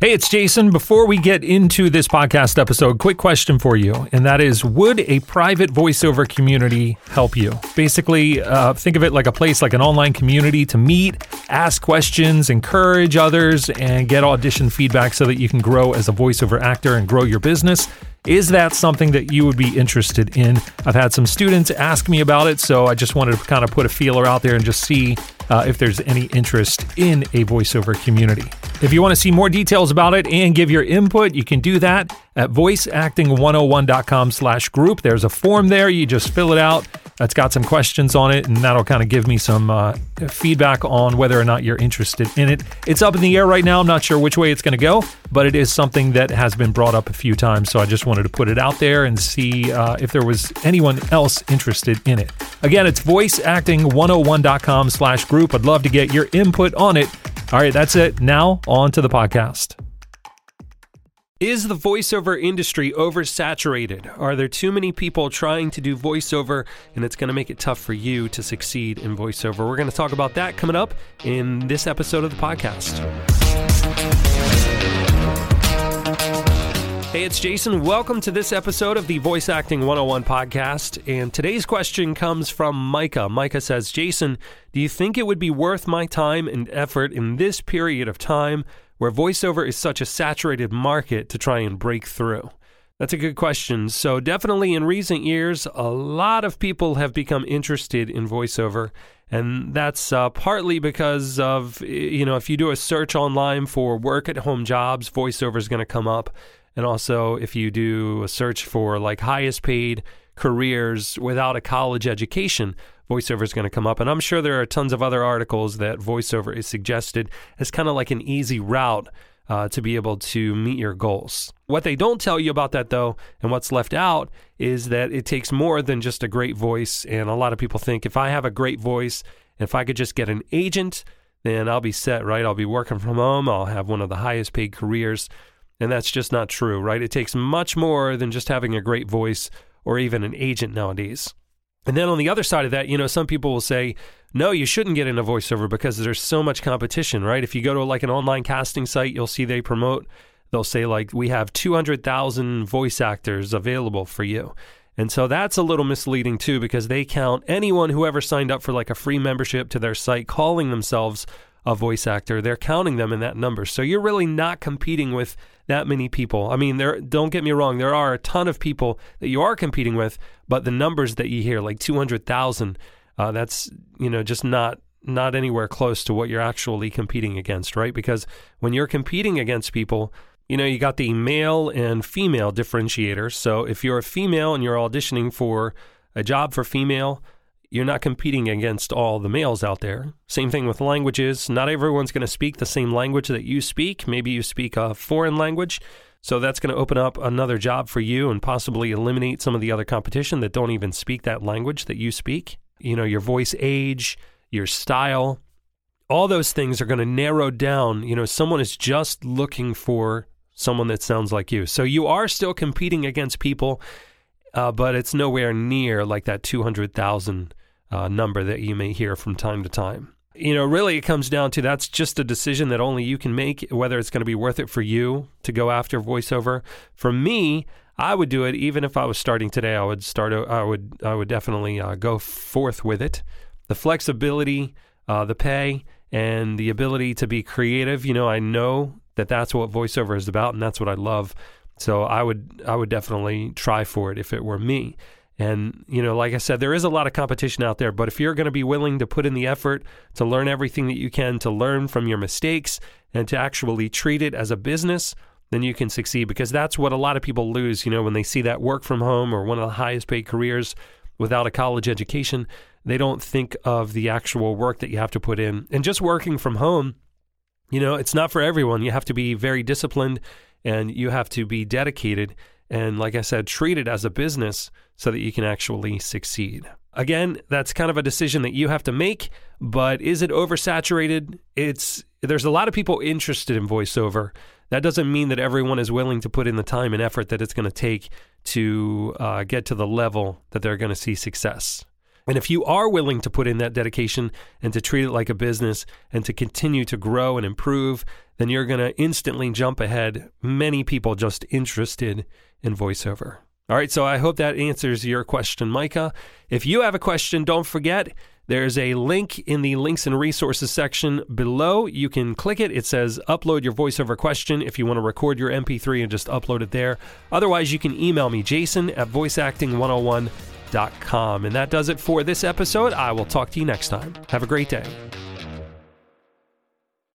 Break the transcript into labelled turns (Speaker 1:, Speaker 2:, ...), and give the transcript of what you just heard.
Speaker 1: Hey, it's Jason. Before we get into this podcast episode, quick question for you, and that is Would a private voiceover community help you? Basically, uh, think of it like a place, like an online community to meet, ask questions, encourage others, and get audition feedback so that you can grow as a voiceover actor and grow your business. Is that something that you would be interested in? I've had some students ask me about it, so I just wanted to kind of put a feeler out there and just see uh, if there's any interest in a voiceover community. If you want to see more details about it and give your input, you can do that at voiceacting101.com slash group. There's a form there. You just fill it out. That's got some questions on it, and that'll kind of give me some uh, feedback on whether or not you're interested in it. It's up in the air right now. I'm not sure which way it's going to go, but it is something that has been brought up a few times. So I just wanted to put it out there and see uh, if there was anyone else interested in it. Again, it's voiceacting101.com slash group. I'd love to get your input on it. All right, that's it. Now, on to the podcast. Is the voiceover industry oversaturated? Are there too many people trying to do voiceover and it's going to make it tough for you to succeed in voiceover? We're going to talk about that coming up in this episode of the podcast. Hey, it's Jason. Welcome to this episode of the Voice Acting 101 podcast. And today's question comes from Micah. Micah says, Jason, do you think it would be worth my time and effort in this period of time where voiceover is such a saturated market to try and break through? That's a good question. So, definitely in recent years, a lot of people have become interested in voiceover. And that's uh, partly because of, you know, if you do a search online for work at home jobs, voiceover is going to come up. And also, if you do a search for like highest paid careers without a college education, voiceover is going to come up. And I'm sure there are tons of other articles that voiceover is suggested as kind of like an easy route uh, to be able to meet your goals. What they don't tell you about that, though, and what's left out is that it takes more than just a great voice. And a lot of people think if I have a great voice, if I could just get an agent, then I'll be set, right? I'll be working from home, I'll have one of the highest paid careers. And that's just not true, right? It takes much more than just having a great voice or even an agent nowadays. And then on the other side of that, you know, some people will say, no, you shouldn't get into voiceover because there's so much competition, right? If you go to like an online casting site, you'll see they promote, they'll say, like, we have 200,000 voice actors available for you. And so that's a little misleading too because they count anyone who ever signed up for like a free membership to their site calling themselves a voice actor. They're counting them in that number. So you're really not competing with that many people. I mean, there don't get me wrong, there are a ton of people that you are competing with, but the numbers that you hear, like 200,000, uh, that's, you know, just not not anywhere close to what you're actually competing against, right? Because when you're competing against people, you know, you got the male and female differentiator. So if you're a female and you're auditioning for a job for female, you're not competing against all the males out there. Same thing with languages. Not everyone's going to speak the same language that you speak. Maybe you speak a foreign language. So that's going to open up another job for you and possibly eliminate some of the other competition that don't even speak that language that you speak. You know, your voice age, your style, all those things are going to narrow down. You know, someone is just looking for someone that sounds like you. So you are still competing against people, uh, but it's nowhere near like that 200,000 uh, number that you may hear from time to time. You know, really, it comes down to that's just a decision that only you can make, whether it's going to be worth it for you to go after voiceover. For me, I would do it even if I was starting today. I would start. I would. I would definitely uh, go forth with it. The flexibility, uh, the pay, and the ability to be creative. You know, I know that that's what voiceover is about, and that's what I love. So I would. I would definitely try for it if it were me. And, you know, like I said, there is a lot of competition out there, but if you're going to be willing to put in the effort to learn everything that you can, to learn from your mistakes, and to actually treat it as a business, then you can succeed because that's what a lot of people lose, you know, when they see that work from home or one of the highest paid careers without a college education, they don't think of the actual work that you have to put in. And just working from home, you know, it's not for everyone. You have to be very disciplined and you have to be dedicated and like I said, treat it as a business so that you can actually succeed. Again, that's kind of a decision that you have to make, but is it oversaturated? It's there's a lot of people interested in voiceover. That doesn't mean that everyone is willing to put in the time and effort that it's going to take to uh, get to the level that they're going to see success. And if you are willing to put in that dedication and to treat it like a business and to continue to grow and improve, then you're going to instantly jump ahead many people just interested in voiceover. All right, so I hope that answers your question, Micah. If you have a question, don't forget there's a link in the links and resources section below. You can click it. It says upload your voiceover question if you want to record your MP3 and just upload it there. Otherwise, you can email me, jason at voiceacting101.com. And that does it for this episode. I will talk to you next time. Have a great day.